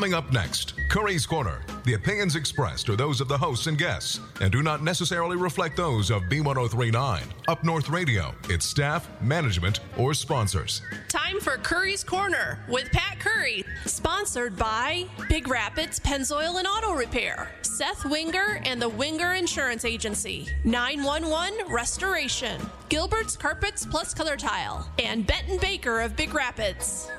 Coming up next, Currie's Corner. The opinions expressed are those of the hosts and guests and do not necessarily reflect those of B1039, Up North Radio, its staff, management, or sponsors. Time for Currie's Corner with Pat Currie, sponsored by Big Rapids Pennzoil and Auto Repair, Seth Winger and the Winger Insurance Agency, 911 Restoration, Gilbert's Carpets Plus Color Tile, and Benton Baker of Big Rapids.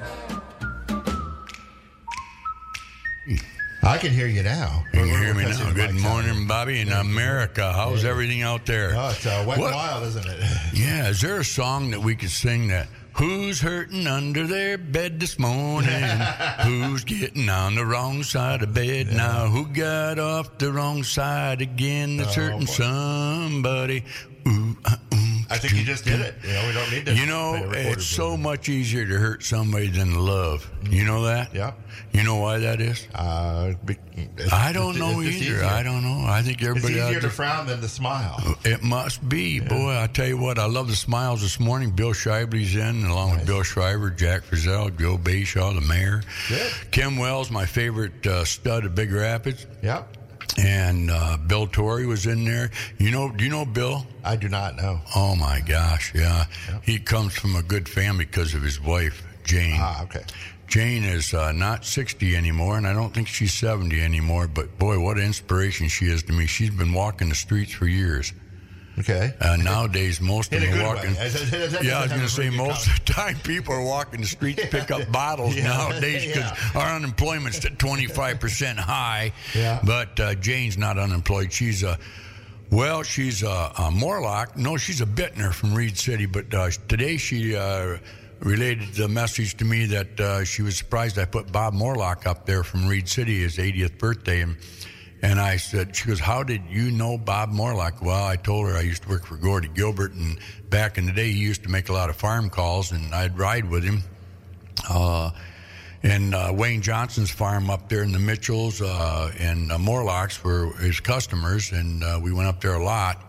I can hear you now. You can hear me now. Good mics out morning. Bobby, in America. How's everything out there? Oh, it's uh, wet What- wild, isn't it? Yeah, is there a song that we could sing that? Who's hurting under their bed this morning? Who's getting on the wrong side of bed now? Who got off the wrong side again? That's Oh, hurting boy. somebody. Ooh, uh, ooh. I think you just did it. You know, we don't need to. You know, play a recorded it's so version. much easier to hurt somebody than to love. You know that? Yeah. You know why that is? Uh, it's- I don't it's- know it's either. easier. I don't know. I think everybody out easier to frown than to smile. It must be, boy. I tell you what, I love the smiles this morning. Bill Shively's in, along with Bill Shriver, Jack Frizzell, Joe Bayshaw, the mayor. Good. Kim Wells, my favorite uh, stud of Big Rapids, Yep. And uh, Bill Torrey was in there. You know, do you know Bill? I do not know. Oh my gosh, yeah. He comes from a good family because of his wife, Jane. Ah, okay. Jane is uh, not 60 anymore, and I don't think she's 70 anymore. But boy, what an inspiration she is to me. She's been walking the streets for years. Okay. Uh, nowadays, most of them are walking. Yeah, I was going to say most of the time people are walking the streets to pick up bottles Yeah. nowadays because Yeah. our unemployment's at 25% high. Yeah. But uh, Jane's not unemployed. She's a well, she's a, a Morlock. No, she's a Bittner from Reed City. But uh, today she uh, related the message to me that uh, she was surprised I put Bob Morlock up there from Reed City, his 80th birthday, and and I said, she goes, how did you know Bob Morlock? Well, I told her I used to work for Gordy Gilbert, and back in the day, he used to make a lot of farm calls, and I'd ride with him. Uh, and uh, Wayne Johnson's farm up there in the Mitchells uh, and uh, Morlocks were his customers, and uh, we went up there a lot.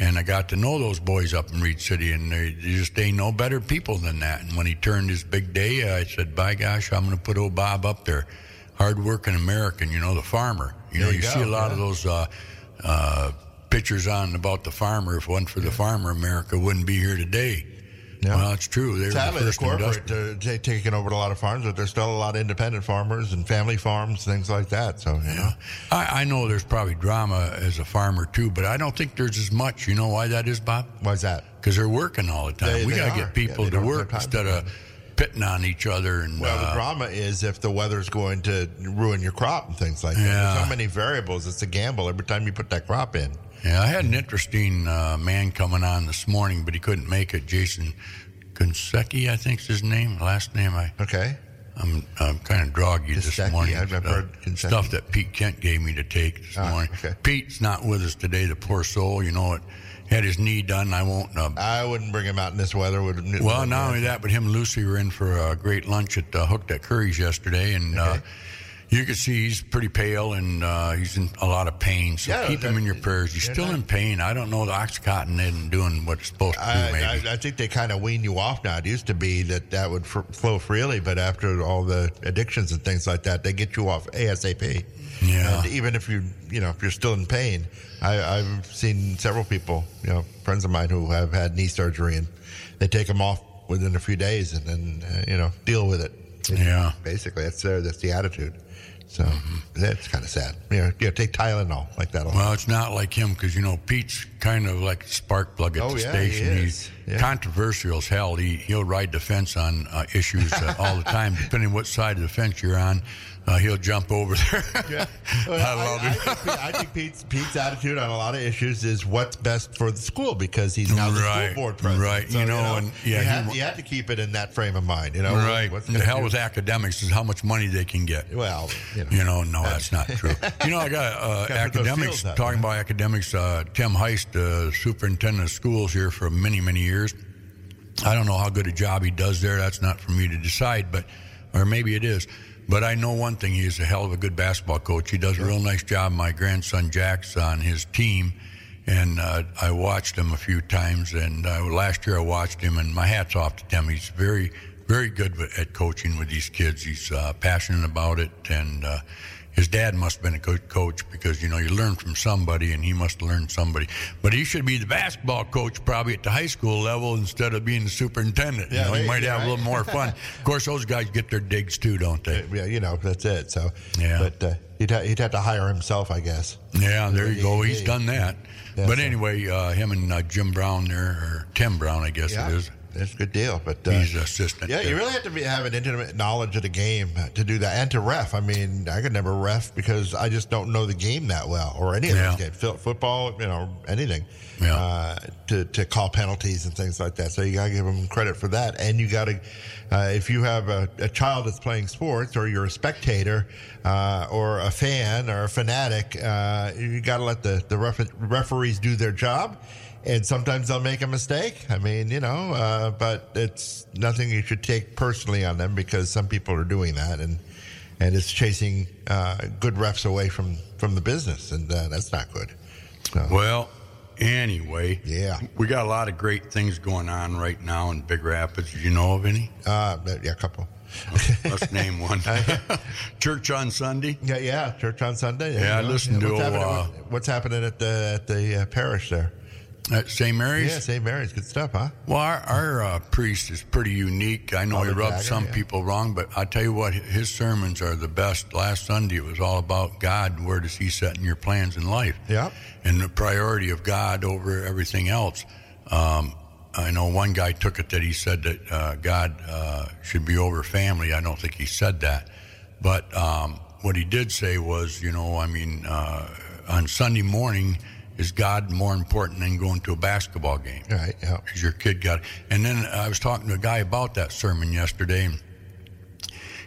And I got to know those boys up in Reed City, and they they just ain't no better people than that. And when he turned his big day, I said, "By gosh, I'm going to put old Bob up there." Hard-working American, you know, the farmer. You know, you, you see a lot yeah. of those uh, uh, pictures on about the farmer. If it wasn't for the farmer, America wouldn't be here today. Yeah. Well, it's true. They're Sadly, the the first corporate industrial. uh, ta- taking over a lot of farms, but there's still a lot of independent farmers and family farms, things like that. So, you know, I, I know there's probably drama as a farmer too, but I don't think there's as much. You know why that is, Bob? why's that? Because they're working all the time. They- we got to get people Yeah, to work instead of pitting on each other. And Well, the uh, drama is if the weather's going to ruin your crop and things like that. There's so many variables. It's a gamble every time you put that crop in. yeah, I had an interesting uh, man coming on this morning, but he couldn't make it. Jason Kunsecki, I think's his name. Last name I. Okay. I'm, I'm kind of groggy this morning. I've Stuff- heard Kunsecki. stuff that Pete Kent gave me to take this Ah, morning. okay. Pete's not with us today. The poor soul. You know it. Had his knee done. I won't uh, I wouldn't bring him out in this weather. Would Well, not only that, but him and Lucy were in for a great lunch at uh, Hooked at Currie's yesterday, and uh, you can see he's pretty pale and uh, he's in a lot of pain. So Yeah, keep him in your prayers. He's still not- in pain. I don't know the oxycontin isn't doing what it's supposed to do. I, Maybe. I, I think they kind of wean you off now. It used to be that that would fr- flow freely, but after all the addictions and things like that, they get you off ASAP. Yeah. And even if you, you know, if you're still in pain, I, I've seen several people, you know, friends of mine who have had knee surgery, and they take them off within a few days, and then uh, you know deal with it. Yeah. Basically, that's their that's the attitude. So that's kind of sad. You know, yeah, take Tylenol like that. well, it's not like him because you know Pete's kind of like spark plug at Oh, the yeah, he station. is. He's Yeah. controversial as hell. He he'll ride the fence on uh, issues uh, all the time, depending what side of the fence you're on. Uh, he'll jump over there. Yeah. I Well, I, him. I, think, I think Pete's, Pete's attitude on a lot of issues is what's best for the school because he's now the Right, school board president. right. You know, and- yeah, you, he have, wa- you have to keep it in that frame of mind. You know, Right. What's the hell do- with academics is how much money they can get. Well, you know, You know, no, that's not true. You know, I got uh, Gotta put those academics out, talking about academics. Uh, Tim Heist, uh, superintendent of schools here for many, many years. I don't know how good a job he does there. That's not for me to decide, but or maybe it is. But I know one thing: he is a hell of a good basketball coach. He does a real nice job. My grandson Jack's on his team, and uh, I watched him a few times. And uh, last year I watched him, and my hats off to him. He's very, very good at coaching with these kids. He's uh, passionate about it, and uh, his dad must have been a good coach because you know you learn from somebody, and he must have learned somebody. But he should be the basketball coach probably at the high school level instead of being the superintendent. Yeah, you know, he might go, have a little more fun. of course, those guys get their digs too, don't they? Yeah, you know, that's it. So, Yeah. But uh, he'd, ha- he'd have to hire himself, I guess. Yeah, there you go. He's done that. Yeah, but so- anyway, uh, him and uh, Jim Brown there, or Tim Brown, I guess it is. That's a good deal. But uh, He's assistant. Yeah, you really have to be, have an intimate knowledge of the game to do that, and to ref. I mean, I could never ref because I just don't know the game that well, or any of Yeah. those games, football, you know, anything. Yeah. Uh, to to call penalties and things like that. So you got to give them credit for that, and you got to, uh, if you have a, a child that's playing sports, or you're a spectator, uh, or a fan, or a fanatic, uh, you got to let the the ref- referees do their job and sometimes they'll make a mistake. I mean, you know, uh, but it's nothing you should take personally on them because some people are doing that, and and it's chasing uh, good refs away from from the business, and uh, that's not good. So, Well, anyway, Yeah. we got a lot of great things going on right now in Big Rapids. Do you know of any? uh, yeah, a couple. Let's name one. Church on Sunday. Yeah, yeah, church on Sunday. Yeah, I you know. listened to, what's happening, uh, what's happening at the at the uh, parish there. At St. Mary's? Yeah, St. Mary's, good stuff, huh? Well, our, our uh, priest is pretty unique. I know he Jagger, some yeah. people wrong, but I tell you what, his sermons are the best. Last Sunday, it was all about God and where does He set in your plans in life. Yeah. And the priority of God over everything else. Um, I know one guy took it that he said that uh, God uh, should be over family. I don't think he said that. But um, what he did say was, you know, I mean, uh, on Sunday morning, is God more important than going to a basketball game? Right, yeah. because your kid got. It. And then I was talking to a guy about that sermon yesterday, and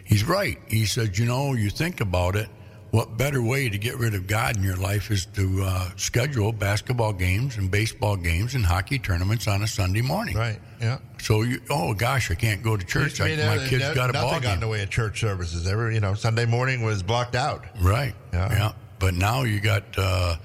he's right. He said, you know, you think about it. What better way to get rid of God in your life is to uh, schedule basketball games and baseball games and hockey tournaments on a Sunday morning. Right, yeah. So you, oh gosh, I can't go to church. I my uh, kid's no- got a nothing ball got in the way of church services. Every, you know, Sunday morning was blocked out. Right. Yeah. Yeah. But now you got, uh,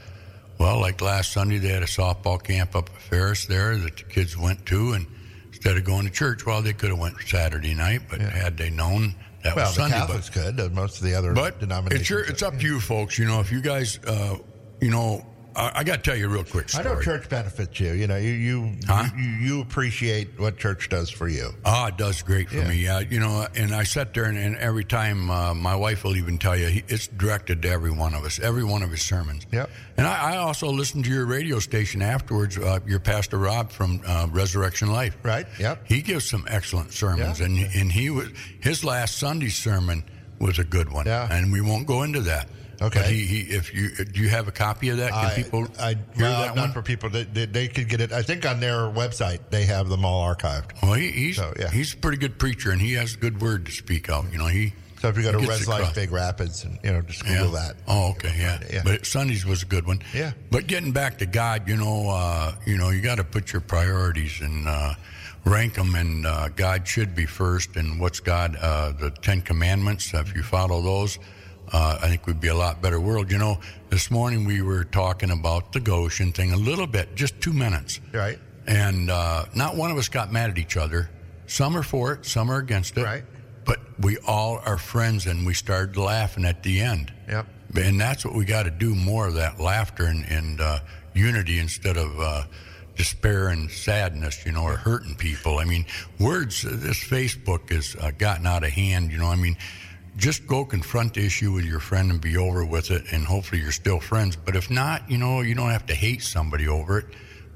well, like last Sunday, they had a softball camp up at Ferris there that the kids went to, and instead of going to church, well, they could have went Saturday night, but had they known that Well, was the Sunday. Catholics but could. Most of the other but denominations. it's your, it's up to you folks. You know, if you guys, uh, you know, I, I got to tell you a real quick story. I know church benefits you. You know, you you, Huh? you you appreciate what church does for you. Ah, it does great for Yeah. me. Uh, you know, and I sat there, and, and every time uh, my wife will even tell you, he, it's directed to every one of us, every one of his sermons. Yep. And I, I also listened to your radio station afterwards. Uh, your pastor Rob from uh, Resurrection Life. Right. Yep. He gives some excellent sermons, Yeah. and and he was his last Sunday sermon was a good one. Yeah. And we won't go into that. Okay. But he, he if you do you have a copy of that? Can I, people I, hear well, that not one? for people. They, they, they could get it. I think on their website they have them all archived. well, he, he's So, yeah. he's a pretty good preacher, and he has a good word to speak out. You know, he. So if you go to Res Life. Big Rapids and you know just Google that. Oh, okay, yeah. Yeah. But Sundays was a good one. Yeah. But getting back to God, you know, uh, you know, you got to put your priorities and uh, rank them, and uh, God should be first. And what's God? Uh, the Ten Commandments. If you follow those, uh, I think we'd be a lot better world. You know, this morning we were talking about the Gotion thing a little bit, just two minutes. Right. And uh, not one of us got mad at each other. Some are for it, some are against it. Right. But we all are friends, and we started laughing at the end. Yep. And that's what we got to do more of that laughter and, and uh, unity instead of uh, despair and sadness, you know, or hurting people. I mean, words, this Facebook has uh, gotten out of hand, you know. I mean, just go confront the issue with your friend and be over with it, and hopefully you're still friends. But if not, you know, you don't have to hate somebody over it.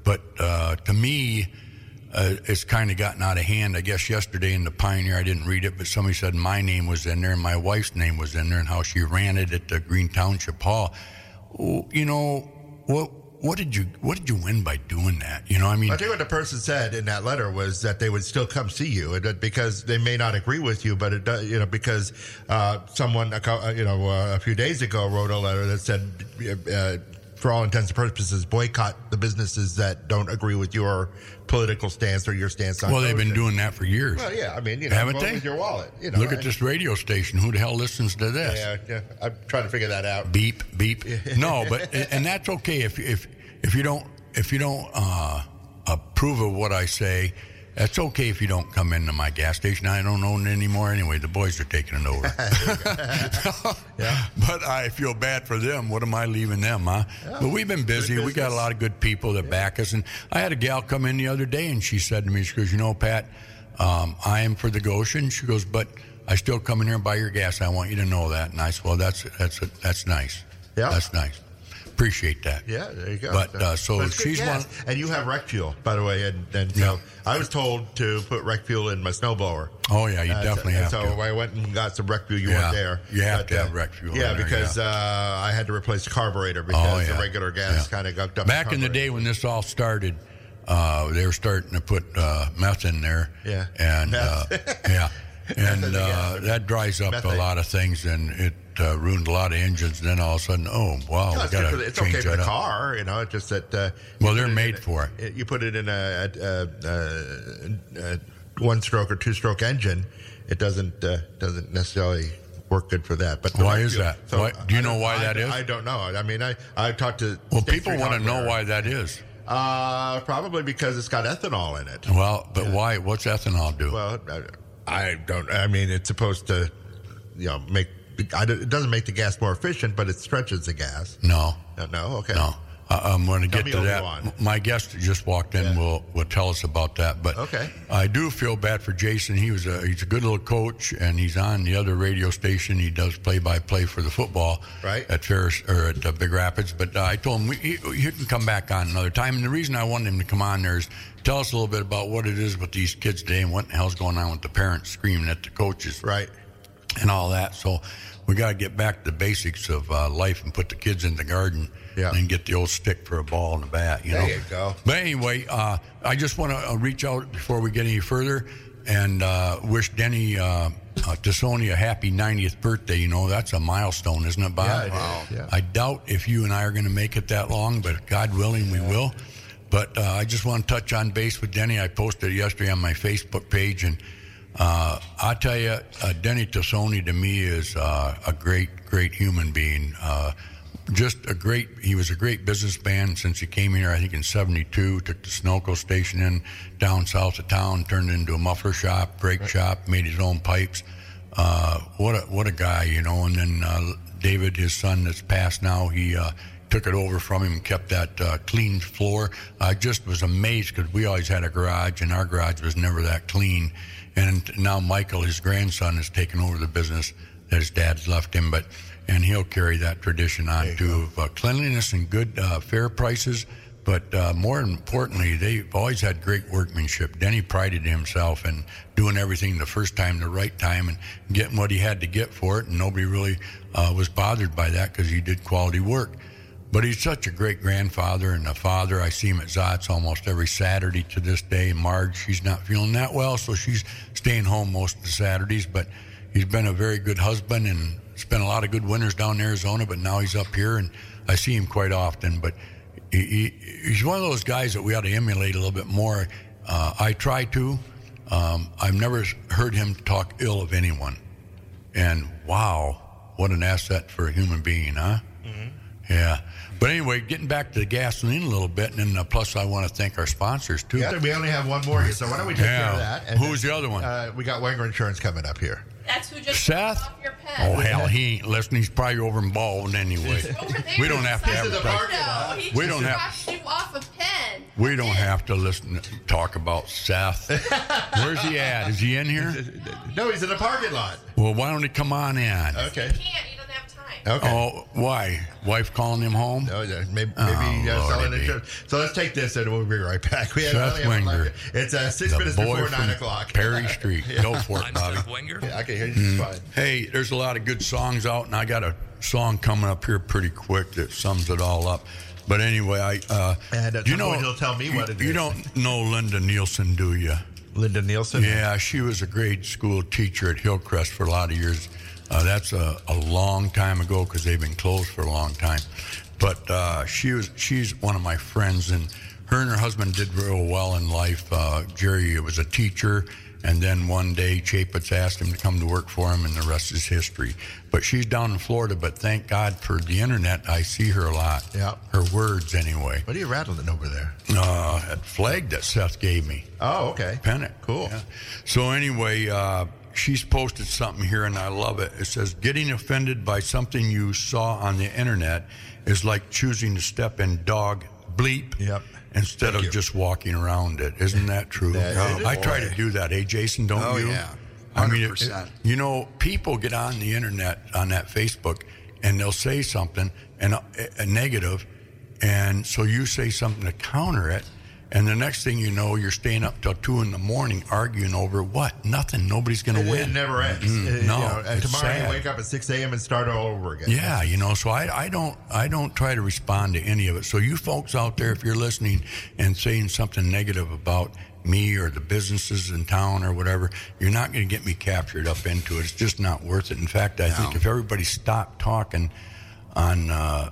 But uh, to me, uh, it's kind of gotten out of hand. I guess yesterday in the Pioneer, I didn't read it, but somebody said my name was in there and my wife's name was in there, and how she ran it at the Green Township Hall. You know what? What did you What did you win by doing that? You know, I mean, I think what the person said in that letter was that they would still come see you, because they may not agree with you, but it does, you know, because uh, someone, uh, you know, uh, a few days ago wrote a letter that said, uh, for all intents and purposes, boycott the businesses that don't agree with your political stance or your stance on. well, they've been doing that for years. Well, yeah, I mean, you know, Haven't they? your wallet. You know, Look at I- this radio station. Who the hell listens to this? Yeah, yeah, I'm trying to figure that out. beep beep no but and that's okay if if if you don't if you don't uh, approve of what i say It's okay if you don't come into my gas station. I don't own it anymore anyway. The boys are taking it over. Yeah. But I feel bad for them. What am I leaving them, huh? But we've been busy. We got a lot of good people that back us. And I had a gal come in the other day and she said to me, she goes, You know, Pat, um, I am for the Gotion. She goes, But I still come in here and buy your gas. I want you to know that. And I said, Well, that's that's that's nice. Yeah. That's nice. Appreciate that. Yeah, there you go. But, uh, so But she's one- and you have rec fuel, by the way. And, and Yeah. so I was told to put rec fuel in my snowblower. Oh, yeah, you Uh, definitely so, have so to. I went and got some rec fuel. You Yeah, weren't there. you have But, to have uh, rec fuel Yeah, there, because yeah. Uh, I had to replace the carburetor because Oh, yeah. the regular gas kind of gunked up. Back in the day when this all started, uh, they were starting to put uh, meth in there. Yeah. And uh, yeah, and uh, that dries up Methane. a lot of things, and it uh, ruined a lot of engines. And then all of a sudden, oh wow, No, we got to it's change okay for the up. car, you know. It's just that. Uh, Well, they're made in- for it. You put it in a, a, a, a one-stroke or two-stroke engine. It doesn't uh, doesn't necessarily work good for that. But Why is fuel- that? Why- do you know why I that is? I don't know. I mean, I I talked to Well, people want to know why that is. Uh, probably because it's got ethanol in it. Well, but why? What's ethanol do? Well, I, I don't. I mean, it's supposed to, you know, make. I, it doesn't make the gas more efficient, but it stretches the gas. no, No, no okay. no. Uh, I'm going to get to that. Obi-Wan. My guest just walked in Yeah. will will tell us about that. But Okay. I do feel bad for Jason. He was a he's a good little coach, and he's on the other radio station. He does play by play for the football Right. at Ferris or at uh, Big Rapids. But uh, I told him we, he, he can come back on another time. And the reason I wanted him to come on there is tell us a little bit about what it is with these kids today and what the hell's going on with the parents screaming at the coaches Right. And all that. So we got to get back to the basics of uh, life and put the kids in the garden Yeah. and get the old stick for a ball and a bat. You There know. you go. But anyway, uh, I just want to uh, reach out before we get any further and uh, wish Denny uh, uh, Tassoni a happy 90th birthday. You know, that's a milestone, isn't it, Bob? Yeah, it is. Wow. Yeah. I doubt if you and I are going to make it that long, but God willing, we will. But uh, I just want to touch on base with Denny. I posted it yesterday on my Facebook page, and uh, I tell you, uh, Denny Tassoni to me is uh, a great, great human being. Uh, just a great. He was a great businessman since he came here. I think in '72, took the Sunoco station in down south of town, turned it into a muffler shop, brake shop, made his own pipes. Uh, what a what a guy, you know. And then uh, David, his son that's passed now, he uh, took it over from him and kept that uh, clean floor. I just was amazed because we always had a garage, and our garage was never that clean. And now Michael, his grandson, has taken over the business that his dad's left him, but and he'll carry that tradition on too of uh, cleanliness and good uh, fair prices. But uh, more importantly, they've always had great workmanship. Denny prided himself in doing everything the first time, the right time, and getting what he had to get for it. And nobody really uh, was bothered by that because he did quality work. But he's such a great grandfather and a father. I see him at Zotz almost every Saturday to this day. Marge, she's not feeling that well, so she's staying home most of the Saturdays. But he's been a very good husband and spent a lot of good winters down in Arizona. But now he's up here, and I see him quite often. But he, he, he's one of those guys that we ought to emulate a little bit more. Uh, I try to. Um, I've never heard him talk ill of anyone. And wow, what an asset for a human being, huh? Yeah. But anyway, getting back to the gasoline a little bit, and then uh, plus I want to thank our sponsors too. Yeah, we only have one more here, so why don't we take care of Yeah. that? Who's then, the other one? Uh, we got Wenger Insurance coming up here. That's who just Seth? off your pen. Oh hell, he ain't listening. He's probably over in Baldwin anyway. We don't have to beside the the advertise. parking lot. window. He We just don't have- dropped you off a pen. We don't have to listen talk about Seth. Where's he at? Is he in here? No, he's in the parking lot. Well, why don't he come on in? Okay. He Okay. Oh, why? Wife calling him home? Oh, yeah, maybe, Oh, maybe uh, Lordy selling be. insurance. So let's take this and we'll be right back. We Seth only have a Wenger. lot- It's uh, six The minutes boy before from nine o'clock. Perry Street. Go for it, I'm Bobby. Seth Wenger. Yeah, I can hear you just fine. Hey, there's a lot of good songs out, and I got a song coming up here pretty quick that sums it all up. But anyway, I uh, And at you know he'll tell me what it you is. don't know Linda Nielsen, do you? Linda Nielsen. Yeah, she was a grade school teacher at Hillcrest for a lot of years. Uh, that's a, a long time ago because they've been closed for a long time. But uh, she was she's one of my friends, and her and her husband did real well in life. Uh, Jerry was a teacher, And then one day, Chapitz asked him to come to work for him, and the rest is history. But she's down in Florida, but thank God for the internet. I see her a lot. Yeah. Her words, anyway. What are you rattling over there? Uh, that flag that Seth gave me. Oh, okay. Pennant. Cool. Yeah. So anyway, uh, she's posted something here, and I love it. It says, "Getting offended by something you saw on the internet is like choosing to step in dog bleep." Yep. Instead Thank of you. just walking around it, isn't that true? That is- I try to do that. Hey, Jason, don't Oh, you? yeah. I mean, it- 100%. it- you know, people get on the internet on that Facebook, and they'll say something and a, a negative, and so you say something to counter it, and the next thing you know, you're staying up till two in the morning arguing over what? Nothing. Nobody's going to win. it never ends. Mm, It- you no, know, tomorrow sad. you wake up at 6 a.m. and start all over again. Yeah, you know, so I, I don't I don't try to respond to any of it. So you folks out there, if you're listening and saying something negative about me or the businesses in town or whatever, you're not going to get me captured up into it. It's just not worth it. In fact, I think if everybody stopped talking on uh,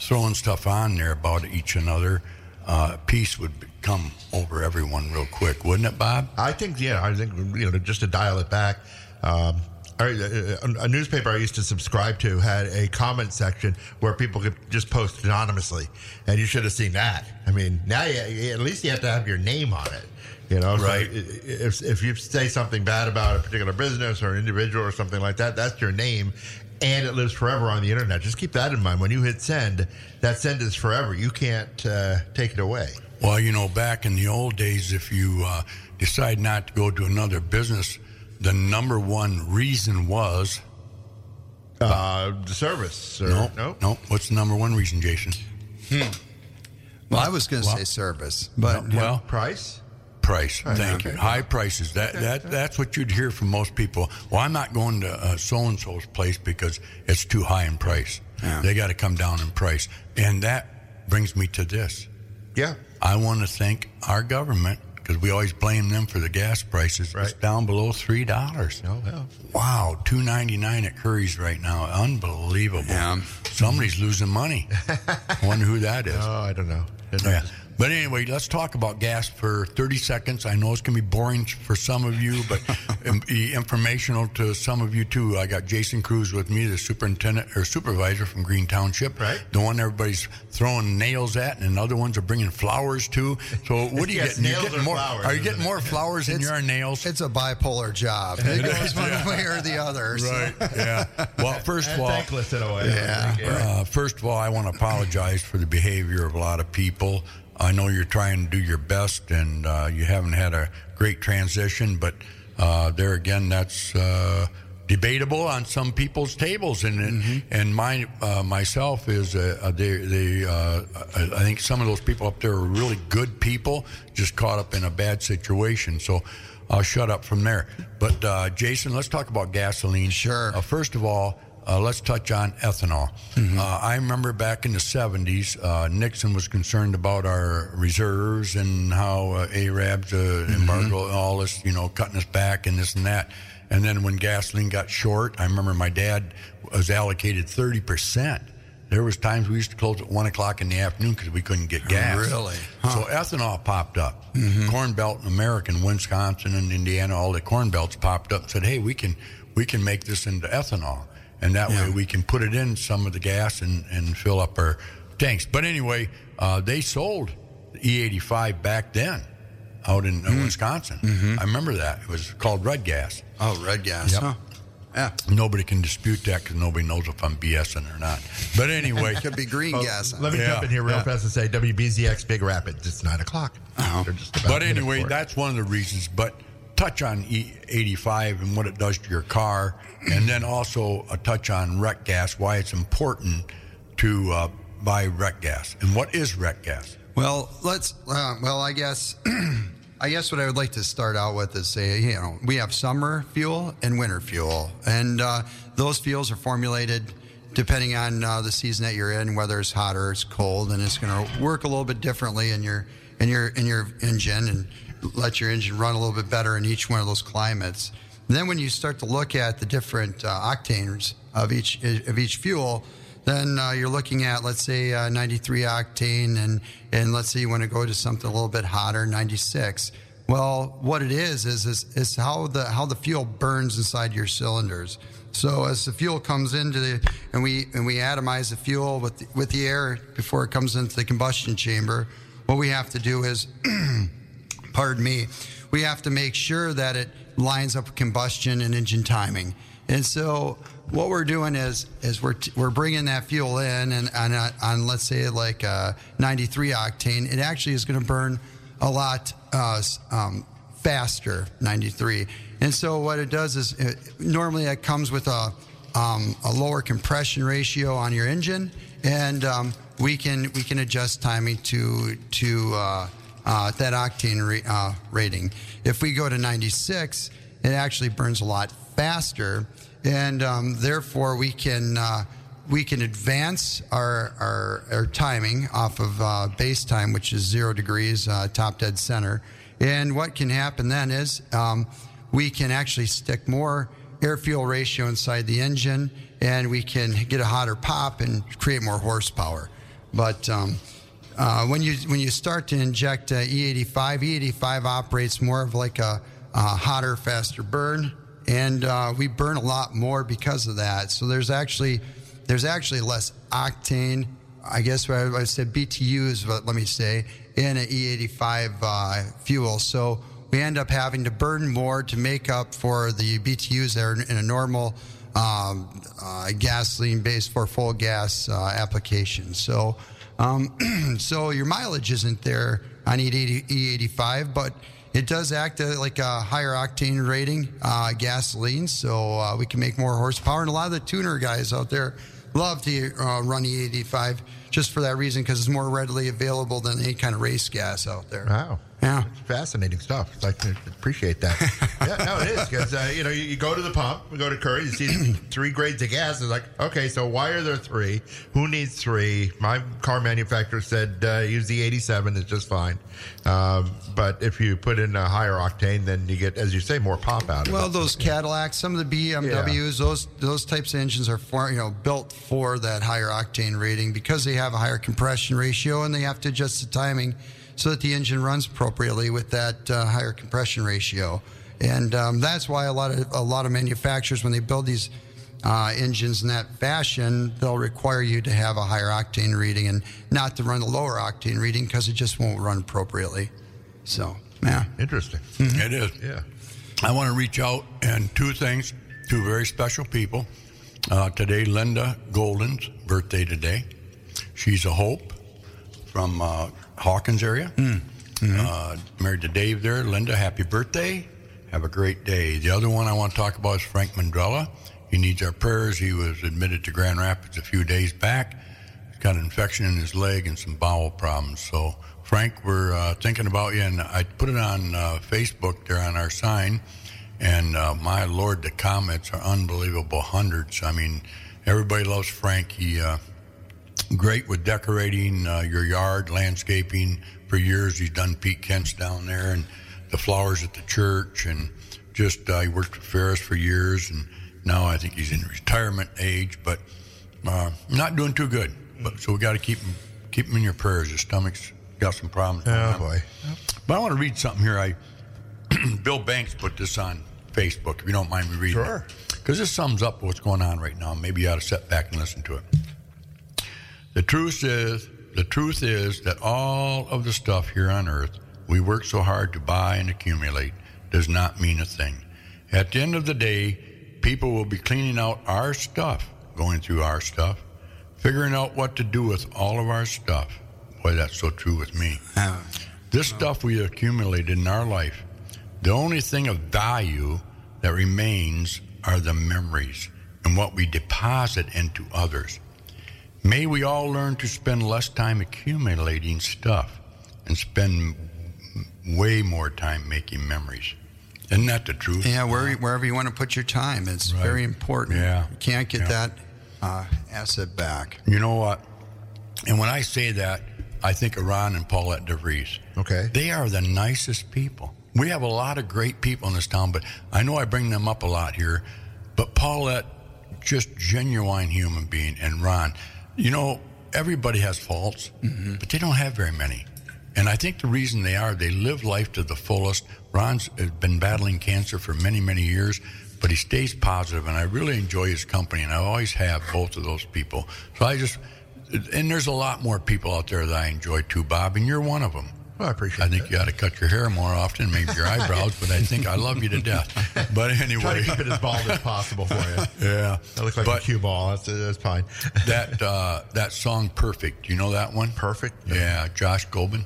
throwing stuff on there about each another, uh, peace would come over everyone real quick, wouldn't it, Bob? I think, yeah, I think, you know, just to dial it back, um, I- a, newspaper I used to subscribe to had a comment section where people could just post anonymously, and you should have seen that. I mean, now you, at least you have to have your name on it. You know, Right. i- if if you say something bad about a particular business or an individual or something like that, that's your name, and it lives forever on the internet. Just keep that in mind. When you hit send, that send is forever. You can't uh, take it away. Well, you know, back in the old days, if you uh, decide not to go to another business, the number one reason was Uh, the service. Or, no, no, no. What's the number one reason, Jason? Hmm. Well, I was going to Well- say service, but No, well, price. price. Thank okay. you. High prices. That that that's what you'd hear from most people. Well, I'm not going to so and so's place because it's too high in price. Yeah. They got to come down in price, and that brings me to this. Yeah. I want to thank our government because we always blame them for the gas prices. It's down below three dollars. Oh, yeah. Wow, two ninety nine at Currie's right now. Unbelievable. Yeah. Somebody's losing money. I wonder who that is. Oh, I don't know. Yeah. But anyway, let's talk about gas for 30 seconds. I know it's going to be boring for some of you, but be informational to some of you too. I got Jason Kruse with me, the superintendent or supervisor from Green Township. Right. The one everybody's throwing nails at, and other ones are bringing flowers to. So what are you Yes, getting? You nails getting or more? flowers, are you getting more flowers than your nails? it's a bipolar job. It goes one way or the other. so- Right. Yeah. Well, first of all, thankless in a way. Yeah. Uh, first of all, I want to apologize for the behavior of a lot of people. I know you're trying to do your best, and uh, you haven't had a great transition, but uh, there again, that's uh, debatable on some people's tables, and and, and my uh, myself is they they uh, I I think some of those people up there are really good people, just caught up in a bad situation. So. I'll shut up from there. But uh, Jason, let's talk about gasoline. Sure. Uh, first of all, uh, let's touch on ethanol. Uh, I remember back in the 70s, uh, Nixon was concerned about our reserves and how uh, Arabs, uh, embargo, and all this, you know, cutting us back and this and that. And then when gasoline got short, I remember my dad was allocated 30%. There was times we used to close at one o'clock in the afternoon because we couldn't get gas. Really? So ethanol popped up. Corn Belt in America, in Wisconsin and Indiana, all the corn belts popped up and said, "Hey, we can we can make this into ethanol, and that way we can put it in some of the gas and, and fill up our tanks." But anyway, uh, they sold the E85 back then out in uh, Wisconsin. I remember that. It was called Red Gas. Oh, red gas. Yep. Huh? Yeah. Nobody can dispute that because nobody knows if I'm BSing or not. But anyway, Could be green Oh, gas. let me Yeah, jump in here real yeah. fast and say WBZX Big Rapids. It's nine o'clock. Oh. About But anyway, that's one of the reasons. But touch on E85 and what it does to your car, and then also a touch on rec gas, why it's important to uh, buy rec gas, and what is rec gas. Well, let's. Uh, well, I guess. I guess what I would like to start out with is say, you know, we have summer fuel and winter fuel, and uh, those fuels are formulated depending on uh, the season that you're in, whether it's hot or it's cold, and it's going to work a little bit differently in your in your in your engine and let your engine run a little bit better in each one of those climates. And then when you start to look at the different uh, octanes of each of each fuel, then uh, you're looking at let's say uh, 93 octane and and let's say you want to go to something a little bit hotter 96 Well, what it is is is, is how the how the fuel burns inside your cylinders. So as the fuel comes into the and we and we atomize the fuel with the, with the air before it comes into the combustion chamber, what we have to do is, pardon me, we have to make sure that it lines up combustion and engine timing. And so what we're doing is is we're we're bringing that fuel in and on, on let's say like a 93 octane, it actually is going to burn a lot uh, um, faster 93. And so what it does is it, normally it comes with a um, a lower compression ratio on your engine, and um, we can we can adjust timing to to uh, uh, that octane re, uh, rating. If we go to 96, it actually burns a lot faster, and um, therefore we can uh, we can advance our, our, our timing off of uh, base time, which is zero degrees, uh, top dead center. And what can happen then is um, we can actually stick more air fuel ratio inside the engine, and we can get a hotter pop and create more horsepower. But um, uh, when you when you start to inject uh, E85, E85 operates more of like a, a hotter, faster burn, and uh, we burn a lot more because of that. So there's actually there's actually less octane. I guess I, I said BTUs, but let me say in an E85 uh, fuel. So we end up having to burn more to make up for the BTUs that are in a normal um, uh, gasoline-based for full gas uh, application. So, um, so your mileage isn't there on E85, but it does act like a higher octane rating uh, gasoline, so uh, we can make more horsepower. And a lot of the tuner guys out there love to uh, run E85 just for that reason because it's more readily available than any kind of race gas out there. Wow. Yeah. It's fascinating stuff. I appreciate that. yeah, no, it is because uh, you know you, you, go to the pump, you go to Currie, you see three grades of gas. It's like, okay, so why are there three? Who needs three? My car manufacturer said uh, use the 87 is just fine. Um, but if you put in a higher octane, then you get, as you say, more pop out of well. Those Cadillacs, some of the BMWs, yeah. those those types of engines are for you know built for that higher octane rating because they have a higher compression ratio and they have to adjust the timing so that the engine runs appropriately with that uh, higher compression ratio. And um, that's why a lot of a lot of manufacturers, when they build these uh, engines in that fashion, they'll require you to have a higher octane reading and not to run the lower octane reading because it just won't run appropriately. So, yeah, interesting. Mm-hmm. It is. Yeah. I want to reach out and two things, two very special people. Uh, today, Linda Golden's birthday today. She's a hope from uh, Hawkins area. Mm. Mm-hmm. Uh, married to Dave there. Linda, happy birthday. Have a great day. The other one I want to talk about is Frank Mandrella. He needs our prayers. He was admitted to Grand Rapids a few days back. He's got an infection in his leg and some bowel problems. So, Frank, we're uh, thinking about you. And I put it on uh, Facebook there on our sign. And uh, my Lord, the comments are unbelievable hundreds. I mean, everybody loves Frank. He uh, great with decorating uh, your yard, landscaping. For years, he's done Pete Kent's down there and the flowers at the church, and just uh, he worked with Ferris for years, and now I think he's in retirement age, but uh, not doing too good. But so we got to keep him keep him in your prayers. His stomach's got some problems. Oh boy! But I want to read something here. I Bill Banks put this on Facebook. If you don't mind me reading sure. because this sums up what's going on right now. Maybe you ought to sit back and listen to it. The truth is, the truth is that all of the stuff here on earth we work so hard to buy and accumulate does not mean a thing. At the end of the day, people will be cleaning out our stuff, going through our stuff, figuring out what to do with all of our stuff. Boy, that's so true with me. This stuff we accumulated in our life, the only thing of value that remains are the memories and what we deposit into others. May we all learn to spend less time accumulating stuff and spend way more time making memories. Isn't that the truth? Yeah, where, wherever you want to put your time, it's Right. very important. Yeah. You can't get Yeah. that uh, asset back. You know what? And when I say that, I think of Ron and Paulette DeVries. Okay. They are the nicest people. We have a lot of great people in this town, but I know I bring them up a lot here. But Paulette, just genuine human being, and Ron, you know, everybody has faults, mm-hmm. but they don't have very many. And I think the reason they are, they live life to the fullest. Ron's uh, been battling cancer for many, many years, but he stays positive, and I really enjoy his company, and I always have both of those people. So I just, and there's a lot more people out there that I enjoy too, Bob, and you're one of them. Well, I appreciate I think you ought to cut your hair more often, maybe your eyebrows, but I think I love you to death. But Try anyway, to keep it as bald as possible for you. yeah. I look like but a cue ball. That's, that's fine. that uh, that song, "Perfect," you know that one? Perfect? Yeah, Josh Groban.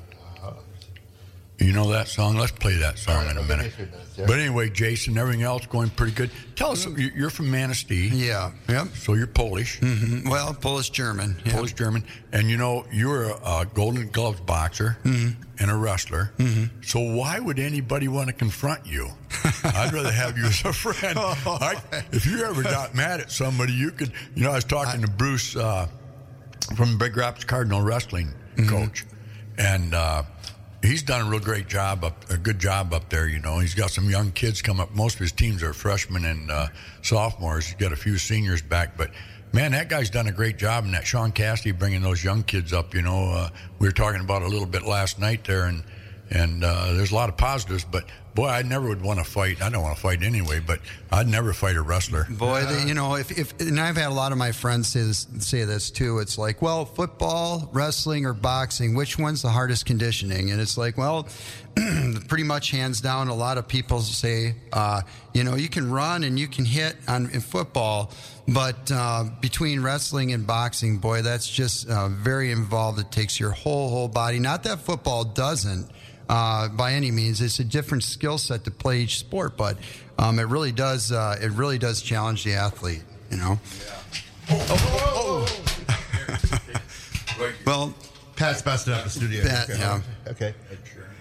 You know that song? Let's play that song in a minute. But anyway, Jason, everything else going pretty good. Tell us, you- you're from Manistee, Yeah. Yep. so you're Polish, Mhm. Well, Polish German. Yeah. Polish German, and you know you're a, a Golden Gloves boxer and a wrestler. So why would anybody want to confront you? I'd rather have you as a friend. I, if you ever got mad at somebody, you could. You know, I was talking to Bruce uh, from Big Rapids Cardinal Wrestling coach, and uh, he's done a real great job up, a good job up there. You know, he's got some young kids come up. Most of his teams are freshmen and uh, sophomores. He's got a few seniors back, but. Man, that guy's done a great job, and that Sean Cassidy bringing those young kids up. You know, uh, we were talking about a little bit last night there, and and uh, there's a lot of positives. But boy, I never would want to fight. I don't want to fight anyway, but I'd never fight a wrestler. Boy, they, you know, if, if and I've had a lot of my friends say this say this too. It's like, well, football, wrestling, or boxing, which one's the hardest conditioning? And it's like, well, pretty much hands down. A lot of people say, uh, you know, you can run and you can hit on in football, but uh, between wrestling and boxing, boy, that's just uh, very involved. It takes your whole whole body. Not that football doesn't. Uh, by any means, it's a different skill set to play each sport, but um, it really does. Uh, it really does challenge the athlete. You know. Well, Pat's busting up the studio. Pat, okay. yeah. Okay.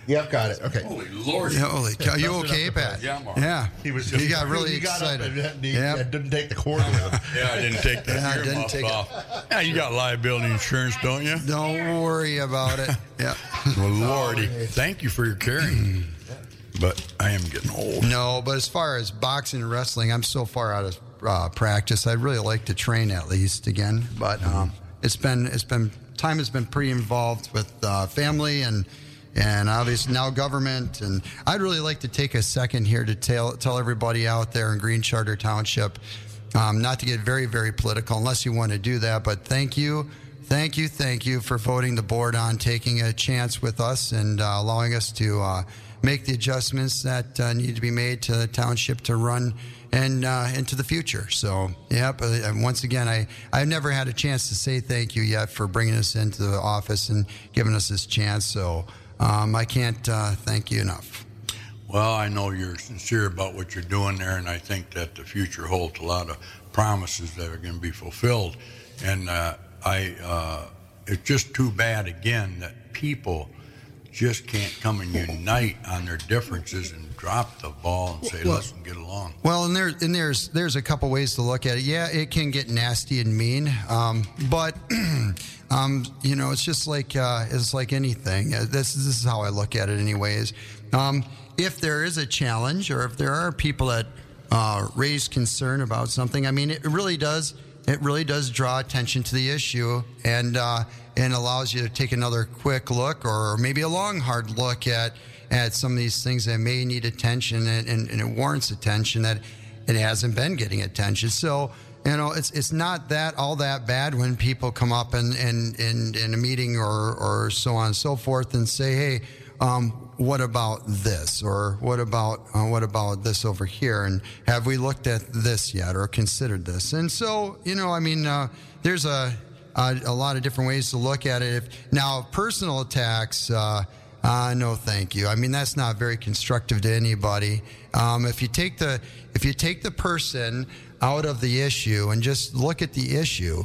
Yep, got it. Okay. Holy Lord! yeah, holy cow, you okay, Pat? Yeah, I'm all Yeah. He was just He got really he got up excited. and he, Yeah. and didn't take the cord with him. Yeah, I didn't take that Yeah, I didn't take it. Yeah, you got liability insurance, don't you? Don't worry about it. Yeah. Well, Lordy, thank you for your caring. But I am getting old. No, but as far as boxing and wrestling, I'm so far out of uh, practice. I'd really like to train at least again, but um, it's been it's been time has been pretty involved with uh, family and and obviously now government. And I'd really like to take a second here to tell tell everybody out there in Green Charter Township, um, not to get very very political, unless you want to do that. But thank you. Thank you, thank you for voting the board on taking a chance with us and uh, allowing us to uh, make the adjustments that uh, need to be made to the township to run and uh, into the future. So, yep. Uh, and once again, I I've never had a chance to say thank you yet for bringing us into the office and giving us this chance. So, um, I can't uh, thank you enough. Well, I know you're sincere about what you're doing there, and I think that the future holds a lot of promises that are going to be fulfilled. And uh, I, uh, it's just too bad again that people just can't come and unite on their differences and drop the ball and say, Well- "Let's get along." Well, and there and there's there's a couple ways to look at it. Yeah, it can get nasty and mean, um, but um, you know, it's just like uh, it's like anything. Uh, This this is how I look at it, anyways. Um, if there is a challenge, or if there are people that uh, raise concern about something, I mean, it really does. It really does draw attention to the issue and uh, and allows you to take another quick look, or maybe a long, hard look at at some of these things that may need attention and, and, and it warrants attention that it hasn't been getting attention. So, you know, it's it's not that all that bad when people come up in, in, in, in a meeting or, or so on and so forth and say, hey, um, what about this? Or what about uh, what about this over here? And have we looked at this yet or considered this? And so, you know, I mean, uh, there's a, a a lot of different ways to look at it. If, now, personal attacks. Uh, uh, no, thank you. I mean, that's not very constructive to anybody. Um, if you take the if you take the person out of the issue and just look at the issue,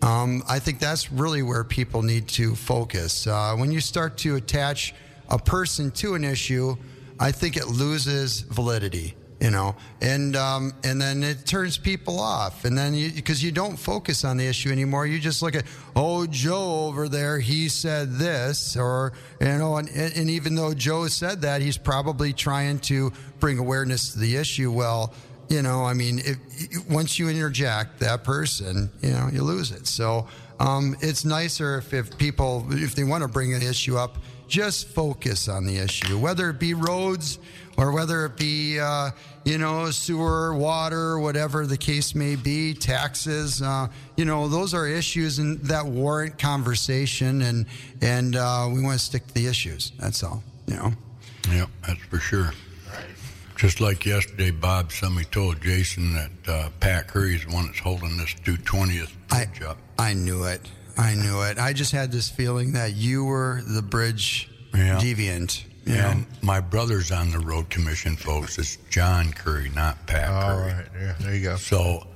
um, I think that's really where people need to focus. Uh, when you start to attach a person to an issue, I think it loses validity. You know, and um, and then it turns people off, and then because you, don't focus on the issue anymore, you just look at oh Joe over there, he said this, or you know, and, and even though Joe said that, he's probably trying to bring awareness to the issue. Well, you know, I mean, if, once you interject that person, you know, you lose it. So um, it's nicer if, if people, if they want to bring an issue up, just focus on the issue, whether it be roads or whether it be, uh, you know, sewer, water, whatever the case may be, taxes. Uh, you know, those are issues and that warrant conversation, and and uh, we want to stick to the issues. That's all. You know. Yeah, that's for sure. Just like yesterday, Bob, somebody told Jason that uh, Pat Currie's the one that's holding this 220th bridge I, up. I knew it. I knew it. I just had this feeling that you were the bridge Yeah. deviant. Know? And my brother's on the road commission, folks. It's John Currie, not Pat All Currie. right. Yeah. There you go. So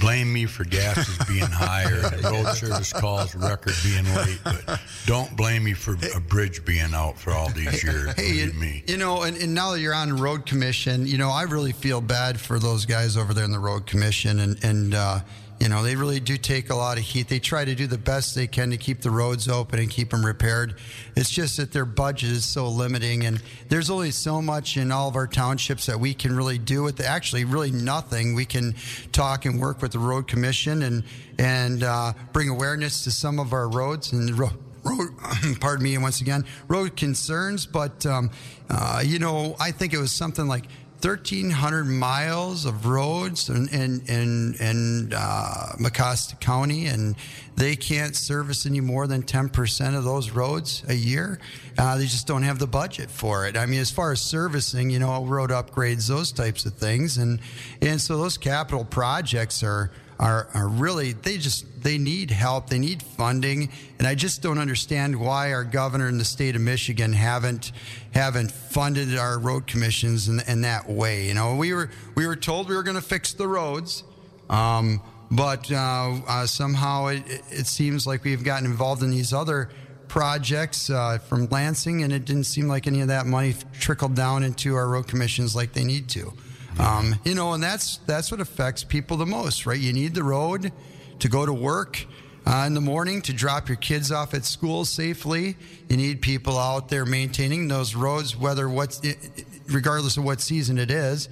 blame me for gases being higher, road service calls record being late, but don't blame me for a bridge being out for all these years. Hey, you, me. you know, and, and now that you're on road commission, you know, I really feel bad for those guys over there in the road commission, and and uh, you know, they really do take a lot of heat. They try to do the best they can to keep the roads open and keep them repaired. It's just that their budget is so limiting, and there's only so much in all of our townships that we can really do with. Actually, really nothing. We can talk and work with the road commission and and uh, bring awareness to some of our roads and. Ro- road, pardon me, once again, road concerns. But, um, uh, you know, I think it was something like 1,300 miles of roads in, in, in, in uh, County, and they can't service any more than 10% of those roads a year. Uh, they just don't have the budget for it. I mean, as far as servicing, you know, road upgrades, those types of things. And, and so those capital projects are, are, are really they just they need help they need funding and i just don't understand why our governor and the state of michigan haven't haven't funded our road commissions in, in that way you know? We were we were told we were going to fix the roads um, but uh, uh, somehow it, it seems like we've gotten involved in these other projects uh, from lansing and it didn't seem like any of that money trickled down into our road commissions like they need to um, you know, and that's that's what affects people the most, right? You need the road to go to work uh, in the morning to drop your kids off at school safely. You need people out there maintaining those roads, whether what, regardless of what season it is,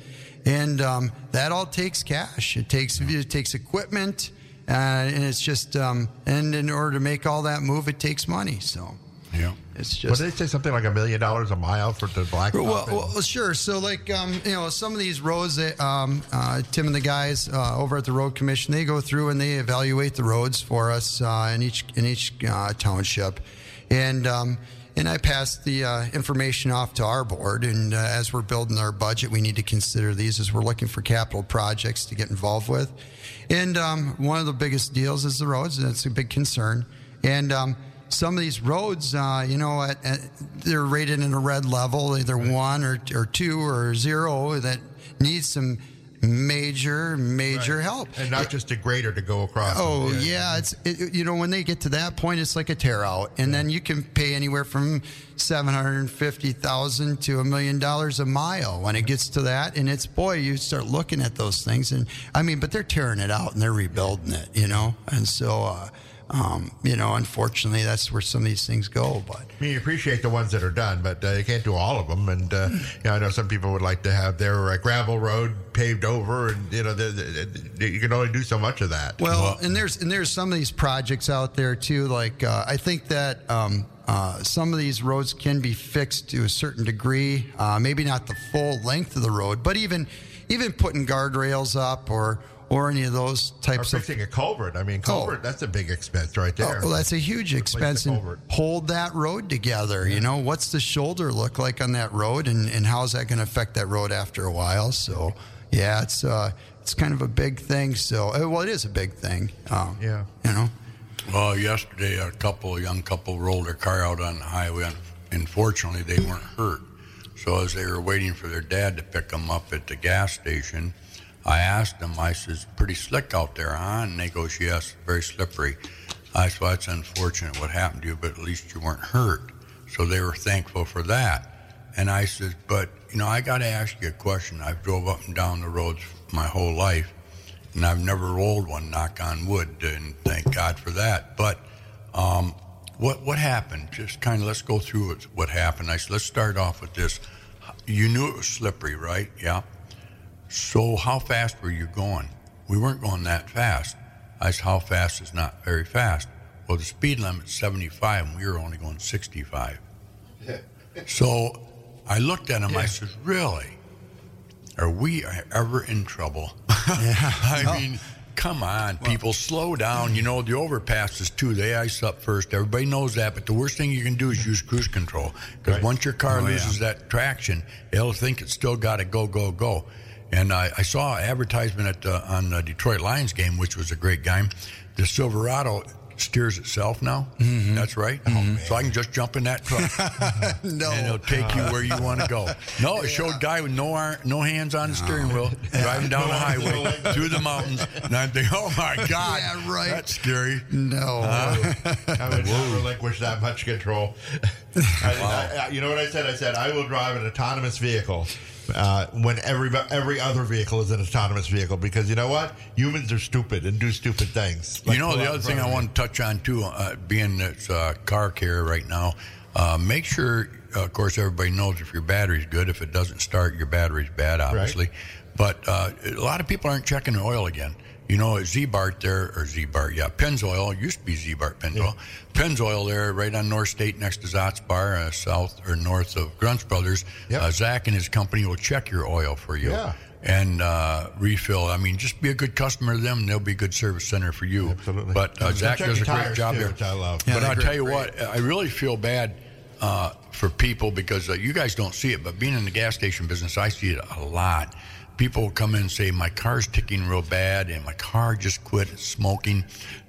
and um, that all takes cash. It takes it takes equipment, uh, and it's just um, and in order to make all that move, it takes money. So. Yeah. It's just did they say? Something like a million dollars a mile for the black. well, well, sure. So, like, um, you know, some of these roads that um, uh, Tim and the guys uh, over at the road commission they go through and they evaluate the roads for us uh, in each in each uh, township, and um, and I pass the uh, information off to our board. And uh, as we're building our budget, we need to consider these as we're looking for capital projects to get involved with. And um, one of the biggest deals is the roads, and it's a big concern. And um, some of these roads, uh, you know, at, at, they're rated in a red level, either one or, or two or zero, that needs some major, major help. and not just a grader to go across. Oh them. yeah, it's it, you know when they get to that point, it's like a tear out, and then you can pay anywhere from seven hundred and fifty thousand to a million dollars a mile when it gets to that, and it's boy, you start looking at those things, and I mean, but they're tearing it out and they're rebuilding it, you know, and so. Uh, um, you know, unfortunately, that's where some of these things go. But I mean, you appreciate the ones that are done, but uh, you can't do all of them. And uh, you know, I know some people would like to have their uh, gravel road paved over, and you know, the, the, the, you can only do so much of that. Well, and there's and there's some of these projects out there too. Like uh, I think that um, uh, some of these roads can be fixed to a certain degree. Uh, maybe not the full length of the road, but even even putting guardrails up or or any of those or types of. fixing a culvert. I mean, culvert, that's a big expense right Oh, there. well, that's a huge expense. And culvert. hold that road together. You know, what's the shoulder look like on that road, and, and how's that going to affect that road after a while? So, yeah, it's uh, it's kind of a big thing. So, uh, well, it is a big thing. Um, Yeah. you know. Well, yesterday a couple, a young couple, rolled their car out on the highway. and Unfortunately, they weren't hurt. So as they were waiting for their dad to pick them up at the gas station, I asked them. I says, "Pretty slick out there, huh?" And they goes, "Yes, very slippery." I said, well, "That's unfortunate what happened to you, but at least you weren't hurt." So they were thankful for that. And I says, "But you know, I got to ask you a question. I've drove up and down the roads my whole life." and I've never rolled one. Knock on wood, and thank God for that. But um, what what happened? Just kind of let's go through what happened. I said, let's start off with this. You knew it was slippery, right? Yeah. So how fast were you going? We weren't going that fast. I said, how fast is not very fast? Well, the speed limit's 75, and we were only going 65. so I looked at him. I said, really? Are we ever in trouble? Yeah, I no. mean, come on, people, slow down. You know, the overpasses too, they ice up first. Everybody knows that. But the worst thing you can do is use cruise control. Because Right. once your car Oh, yeah. loses that traction, it'll think it's still got to go, go, go. And I, I saw an advertisement at the, on the Detroit Lions game, which was a great game. The Silverado steers itself now. Mm-hmm. That's right. So I can just jump in that truck no. and it'll take you where you want to go. No, it showed a guy with no ar- no hands on the steering wheel driving down the highway through the mountains, and I'm thinking, oh my god, Yeah, right. that's scary. no. I would not relinquish that much control. I, I, you know what I said? I said I will drive an autonomous vehicle uh, when every every other vehicle is an autonomous vehicle because you know what? Humans are stupid and do stupid things. You know, the other thing I want to touch on too, uh, being it's uh, car care right now, uh, make sure, of course, everybody knows if your battery's good. If it doesn't start, your battery's bad, obviously. But uh, a lot of people aren't checking the oil again. You know, Ziebart there, or Ziebart, yeah, Pennzoil, used to be Ziebart Pennzoil. Pennzoil there, right on North State next to Zots Bar, uh, south or north of Grunts Brothers. Yep. Uh, Zach and his company will check your oil for you. Yeah. And uh, refill. I mean, just be a good customer to them, and they'll be a good service center for you. Absolutely. But uh, Zach does a great job too, there. I love. Yeah, but I'll tell you great. what, I really feel bad uh, for people because uh, you guys don't see it, but being in the gas station business, I see it a lot. People come in and say, My car's ticking real bad, and my car just quit smoking,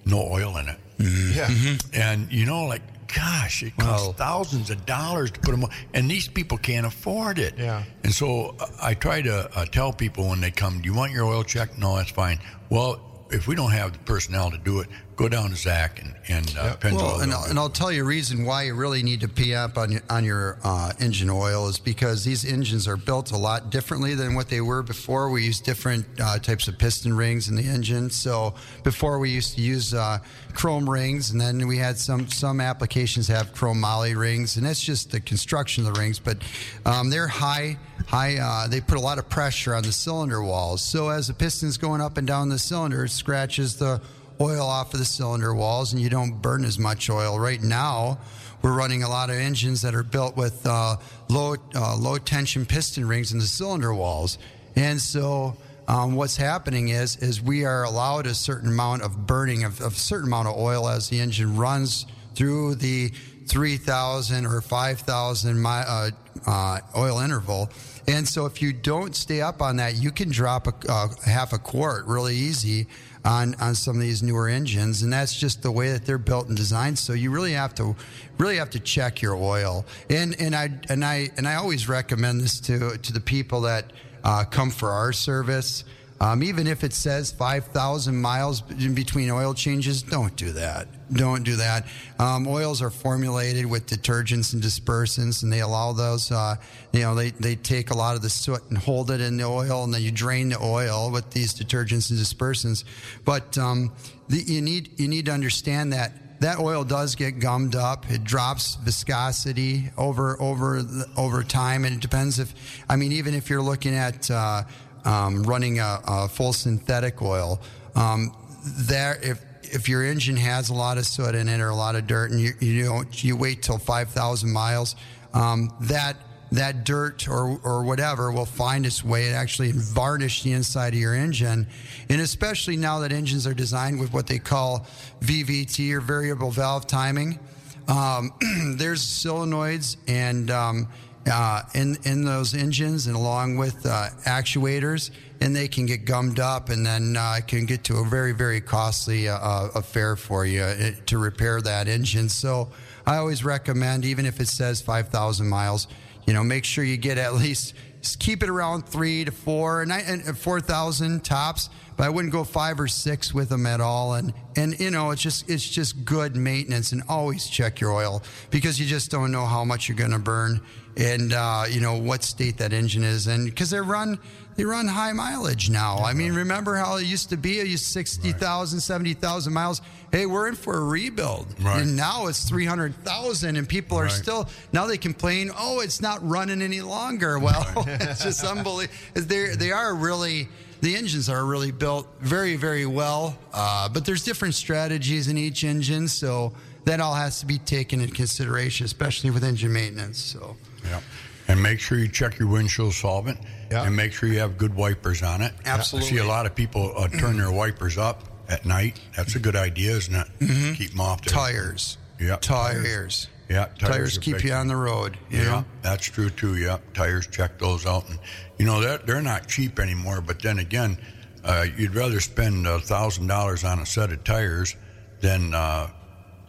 no oil in it. Yeah. And, you know, like, gosh, it costs Well- thousands of dollars to put them on, and these people can't afford it. Yeah. And so uh, I try to uh, tell people when they come, Do you want your oil checked? No, that's fine. Well, if we don't have the personnel to do it, go down to Zach and, and uh, Well, and I'll, and I'll tell you a reason why you really need to pee up on your, on your uh, engine oil is because these engines are built a lot differently than what they were before. We use different uh, types of piston rings in the engine. So before we used to use uh, chrome rings, and then we had some some applications have chrome moly rings, and that's just the construction of the rings. But um, they're high high. Uh, they put a lot of pressure on the cylinder walls. So as the piston's going up and down the cylinder, it scratches the oil off of the cylinder walls and you don't burn as much oil. Right now, we're running a lot of engines that are built with uh, low uh, low tension piston rings in the cylinder walls, and so. Um, what's happening is is we are allowed a certain amount of burning of, of a certain amount of oil as the engine runs through the 3,000 or 5,000 mi- uh, uh, oil interval. And so if you don't stay up on that, you can drop a, uh, half a quart really easy on, on some of these newer engines. And that's just the way that they're built and designed. So you really have to really have to check your oil. And, and I, and I, and I always recommend this to, to the people that uh, come for our service. Um, even if it says 5,000 miles in between oil changes, don't do that. Don't do that. Um, oils are formulated with detergents and dispersants, and they allow those, uh, you know, they, they take a lot of the soot and hold it in the oil, and then you drain the oil with these detergents and dispersants. But um, the, you, need, you need to understand that that oil does get gummed up. It drops viscosity over over over time, and it depends if I mean even if you're looking at uh, um, running a, a full synthetic oil, um, there if if your engine has a lot of soot in it or a lot of dirt, and you you don't you wait till five thousand miles, um, that that dirt or, or whatever will find its way and actually varnish the inside of your engine. And especially now that engines are designed with what they call VVT or variable valve timing, um, there's solenoids and um, uh, in in those engines and along with uh, actuators, and they can get gummed up, and then uh, it can get to a very very costly uh, uh, affair for you uh, to repair that engine. So I always recommend, even if it says 5,000 miles, you know, make sure you get at least keep it around three to four and, and four thousand tops. But I wouldn't go five or six with them at all. And and you know, it's just it's just good maintenance. And always check your oil because you just don't know how much you're going to burn and uh, you know what state that engine is in because they run they run high mileage now. I mean, remember how it used to be? It used 60,000, 70,000 miles. Hey, we're in for a rebuild. Right. And now it's 300,000 and people are Right. still, now they complain, oh, it's not running any longer. Well, it's just unbelievable. They they are really the engines are really built very very well, uh, but there's different strategies in each engine, so that all has to be taken into consideration, especially with engine maintenance. So. Yeah. And make sure you check your windshield solvent. Yeah. And make sure you have good wipers on it. Absolutely. I see a lot of people uh, turn their wipers up at night. That's a good idea, isn't it? Mm-hmm. Keep them off there. Tires. Yeah. Tires. Yeah. Tires, are keep you on the road. You Yeah, know. that's true too. Yeah, tires check those out, and you know they're they're not cheap anymore. But then again, uh, you'd rather spend a thousand dollars on a set of tires than uh,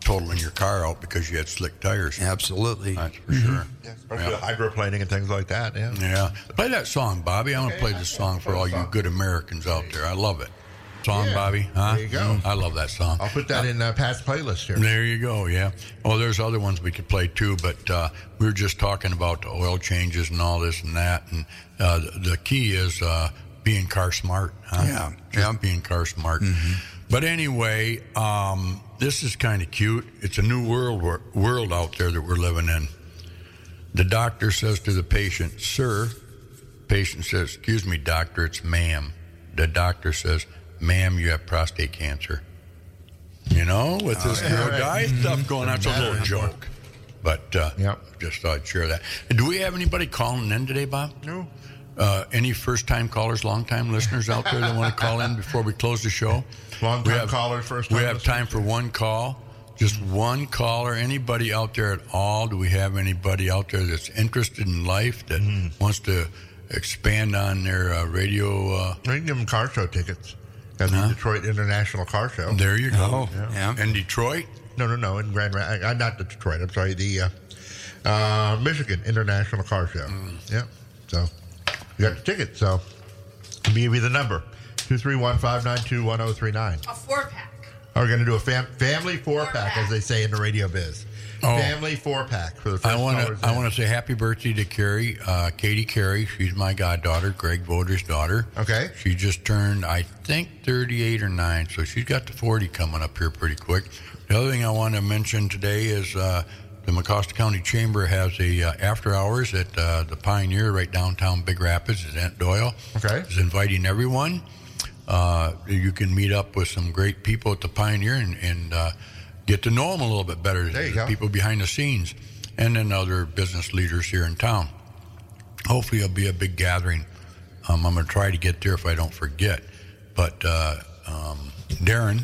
totaling your car out because you had slick tires. Absolutely. That's for sure. Yeah, especially the hydroplaning and things like that. Yeah. Yeah. Play that song, Bobby. I want to play this song for all you good Americans out there. I love it. Song, Yeah. Bobby. Huh? There you go. I love that song. I'll put that in uh, past playlist here. There you go. Yeah. Oh, there's other ones we could play too, but uh, we were just talking about the oil changes and all this and that, and uh, the, the key is uh, being car smart. Huh? Yeah. Just Yeah. being car smart. But anyway, um, this is kind of cute. It's a new world world out there that we're living in. The doctor says to the patient, "Sir," patient says, "Excuse me, doctor, it's ma'am." The doctor says, "Ma'am, you have prostate cancer." You know, with this girl guy stuff going on, it's a little joke. But uh, Yep. just thought I'd share that. Do we have anybody calling in today, Bob? No. Uh, any first-time callers, long-time listeners out there that want to call in before we close the show? Long-time We have- callers, first-time We have time for one call. Just one caller. Anybody out there at all? Do we have anybody out there that's interested in life that Hmm. wants to expand on their uh, radio? Uh, We can give them car show tickets at the Detroit International Car Show. there you go. Oh, yeah. In Detroit. No, no, no, in Grand Rapids. Uh, not the Detroit. I'm sorry, the uh, uh, Michigan International Car Show. Yeah. So you got the ticket. So give me the number 231 592 1039. A four pack. We're going to do a fam- family four pack, Four-pack. as they say in the radio biz. Oh. Family four pack for the first I want to. I want to say happy birthday to Carrie, uh, Katie Carey. She's my goddaughter, Greg Voder's daughter. Okay. She just turned, I think, 38 or 9, so she's got the 40 coming up here pretty quick. The other thing I want to mention today is uh, the Mecosta County Chamber has a uh, after hours at uh, the Pioneer right downtown Big Rapids. Is Aunt Doyle Okay. is inviting everyone. Uh, you can meet up with some great people at the Pioneer and, and uh, get to know them a little bit better. There you go. People behind the scenes, and then other business leaders here in town. Hopefully, it'll be a big gathering. Um, I'm going to try to get there if I don't forget. But uh, um, Darren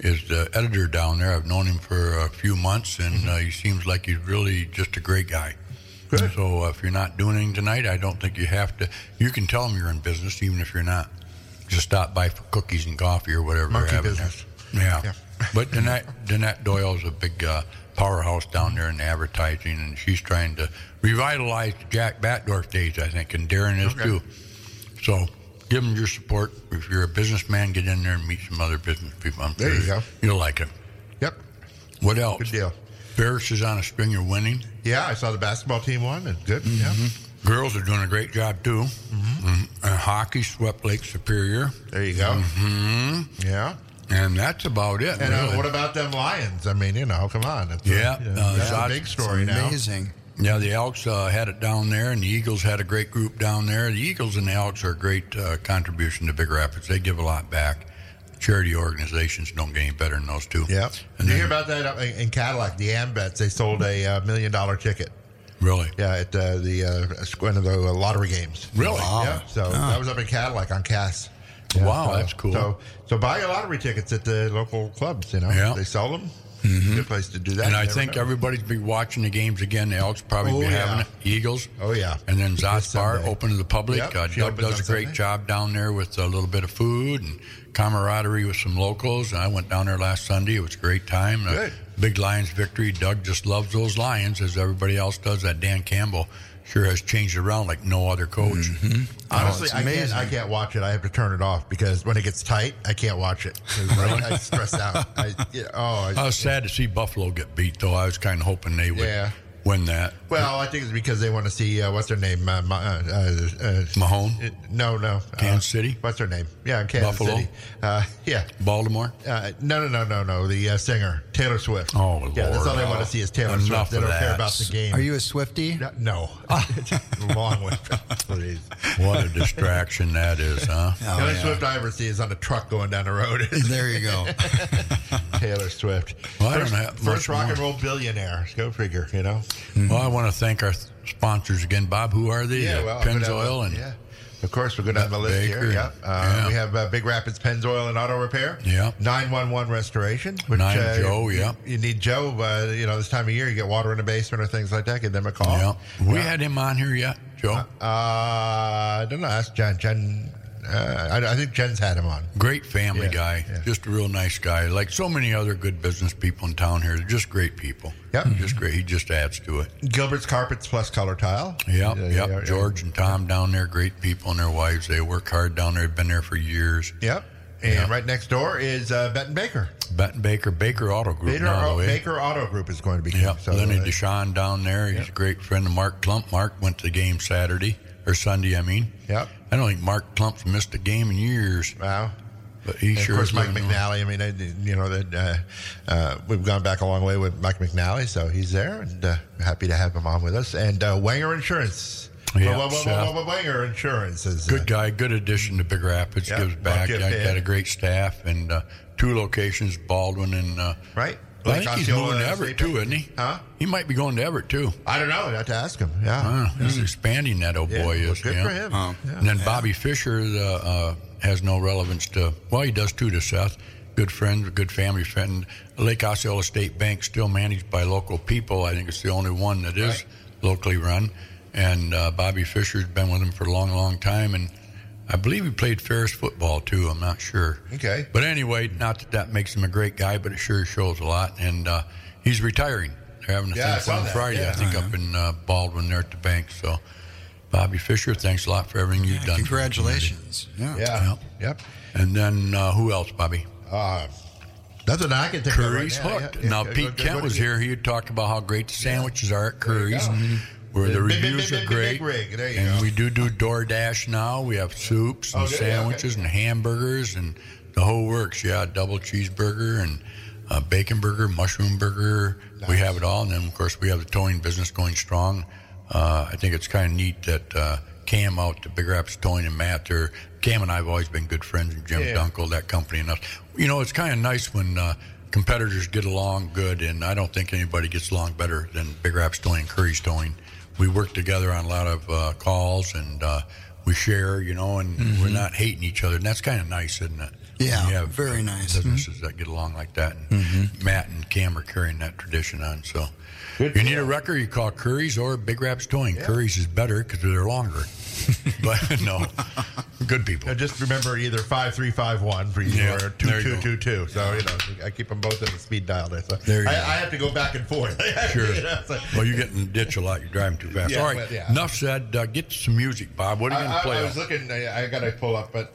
is the editor down there. I've known him for a few months, and uh, he seems like he's really just a great guy. Good. So uh, if you're not doing anything tonight, I don't think you have to. You can tell him you're in business, even if you're not. Just stop by for cookies and coffee or whatever. Monkey business. Yeah. Yeah. But Danette, Danette Doyle's a big uh, powerhouse down there in advertising, and she's trying to revitalize the Jack Batdorf days, I think, and Darren is Okay. too. So give them your support. If you're a businessman, get in there and meet some other business people. I'm There sure you go. You'll like it. Yep. What else? Good deal. Ferris is on a string. You're winning. Yeah, I saw the basketball team won, and good. Yeah. Girls are doing a great job too. Mm-hmm. Mhm. And hockey swept Lake Superior, There you go. Mm-hmm. Yeah. And that's about it. And uh, what about them Lions? I mean, you know, come on. It's Yeah, a, you know, uh, that's a big story now. Amazing. Yeah, the Elks uh, had it down there, and the Eagles had a great group down there. The Eagles and the Elks are a great uh, contribution to Big Rapids. They give a lot back. Charity organizations don't get any better than those two. Yeah. And you then, hear about that in in Cadillac? The AMVETS they sold a uh, million dollar ticket. really? Yeah, at uh, the uh, one of the lottery games. Really? Yeah. So that was up in Cadillac on Cass. Yeah, Wow, so- that's cool. So so buy your lottery tickets at the local clubs. You know, Yeah. they sell them. Good place to do that. And I think know. everybody's be watching the games again. The Elks probably Oh, be having yeah. it. Eagles. Oh, yeah. And then Zospar open to the public. Yep, Uh, Doug does a great Sunday. job down there with a little bit of food and camaraderie with some locals. And I went down there last Sunday. It was a great time. A big Lions victory. Doug just loves those Lions as everybody else does. That Dan Campbell sure has changed around like no other coach. Mm-hmm. Honestly, it's I can't. I can't watch it. I have to turn it off because when it gets tight, I can't watch it. I, I stress out. I, yeah, oh, I, I was sad to see Buffalo get beat, though. I was kind of hoping they would Yeah. Win that. well, I think it's because they want to see uh, what's her name, uh, uh, uh, Mahone? uh, no, no, Kansas uh, City? What's her name? Yeah, Kansas Buffalo? City. Uh, yeah. Baltimore. Uh, no, no, no, no, no. The uh, singer Taylor Swift. Oh, Lord. yeah, that's all they want to see is Taylor Enough Swift. They don't care about the game. Are you a Swifty? No, no. long way. please. What a distraction that is, huh? the only Swift I ever see is on a truck going down the road. There you go. Taylor Swift. Well, I don't first have first much rock and roll billionaire. Go figure, you know? Well, I want to thank our sponsors again, Bob. Who are they? Uh, well, I'm gonna have Pennzoil and yeah. Of course, we're going to have the list Baker. here. Yep. Uh, Yeah. We have uh, Big Rapids Pennzoil and Auto Repair. Yeah. 911 Restoration. Which, Nine uh, Joe, you- yeah. You need Joe, uh, you know, this time of year, you get water in the basement or things like that, give them a call. yeah. We had him on here yet, Joe. Uh, I don't know. Ask Jen. Jen, uh, I, I think Jen's had him on. Great family Yeah, guy. yeah. Just a real nice guy. Like so many other good business people in town here. They're just great people. Yep. Just great. He just adds to it. Gilbert's Carpets plus Color Tile. Yep. Yeah, yep. George and Tom down there, great people and their wives. They work hard down there. They've been there for years. Yep. And Yeah. right next door is uh, Benton Baker. Benton Baker, Baker Auto Group. Baker, now, Au- eh? Baker Auto Group is going to be. Yep. So, Lenny uh, Deshawn down there. He's a great friend of Mark Klump. Mark went to the game Saturday or Sunday, I mean. Yep. I don't think Mark Klump's missed a game in years, Wow. but he And sure of course, Mike well. McNally. I mean, I, you know that uh, uh, we've gone back a long way with Mike McNally, so he's there, and uh, happy to have him on with us. And uh, Wanger Insurance. Yeah, wa- Seth. wa- wa- Wanger Insurance is uh, Good guy, good addition to Big Rapids. Yeah, gives back. Got, got a great staff and uh, two locations, Baldwin and. Uh, right. I Like think he's Osceola moving to Everett too, isn't he? Huh? He might be going to Everett too. I don't know. I have to ask him. Yeah. Wow, he's expanding that old Yeah, boy well, is. good yeah. for him. Oh. Yeah. And then Bobby Fisher uh, uh, has no relevance to. Well, he does too to Seth. Good friend, good family friend. Lake Osceola State Bank still managed by local people. I think it's the only one that is Right. locally run. And uh, Bobby Fisher's been with him for a long, long time. And I believe he played Ferris football too. I'm not sure. Okay. But anyway, not that that makes him a great guy, but it sure shows a lot. And uh, he's retiring. They're having a Yeah, I thing for saw him that, Friday, yeah. I think, up in uh, Baldwin there at the bank. So, Bobby Fisher, thanks a lot for everything you've done. Congratulations. Yeah. Yeah. Yep. Yep. And then uh, who else, Bobby? Uh, nothing I can think of. Currie's right now. hooked. Yeah, yeah, now, good- Pete good- Kent good- was here. He had talked about how great the sandwiches are at There you Currie's. go. Where the Big, reviews big, are great, big rig. There you and go. we do do DoorDash now. We have soups and Oh, you? Okay. sandwiches and hamburgers and the whole works. Yeah, double cheeseburger and uh, bacon burger, mushroom burger. We have it all, and then of course we have the towing business going strong. Uh, I think it's kind of neat that uh, Cam out to Big Rapids Towing and Matt. There, Cam and I have always been good friends, and Jim Yeah. Dunkel, that company, and us. You know, it's kind of nice when. Uh, Competitors get along good, and I don't think anybody gets along better than Big Rapids Towing and Currie's Towing. We work together on a lot of uh, calls, and uh, we share, you know, and we're not hating each other, and that's kind of nice, isn't it? Yeah, When you have, very uh, nice. Businesses that get along like that, and Matt and Cam are carrying that tradition on. So, Good you need a wrecker, you call Currie's or Big Raps Towing. Currie's is better because they're longer, but no, good people. Now, just remember either 5351 for you Yeah, or there you go. 2222. So, you know, I keep them both in the speed dial there. So There you I, go. I have to go back and forth. Sure. You know, so- Well, you get in the ditch a lot. You're driving too fast. Yeah, All right. well, yeah. Enough said. Uh, get some music, Bob. What are you going to play? I was looking, I, I got to pull up, but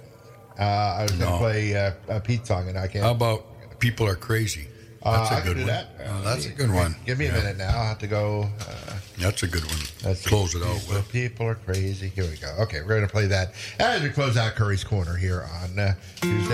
uh, I was going to play uh, a Pete song, and I can't. How about "People Are Crazy"? That's uh, a I good one. that. Uh, that's a good one. Give me a minute now. I have to go. Uh, That's a good one. Let's Close it out People, with. people are crazy. Here we go. Okay, we're going to play that as we close out Currie's Corner here on uh, Tuesday.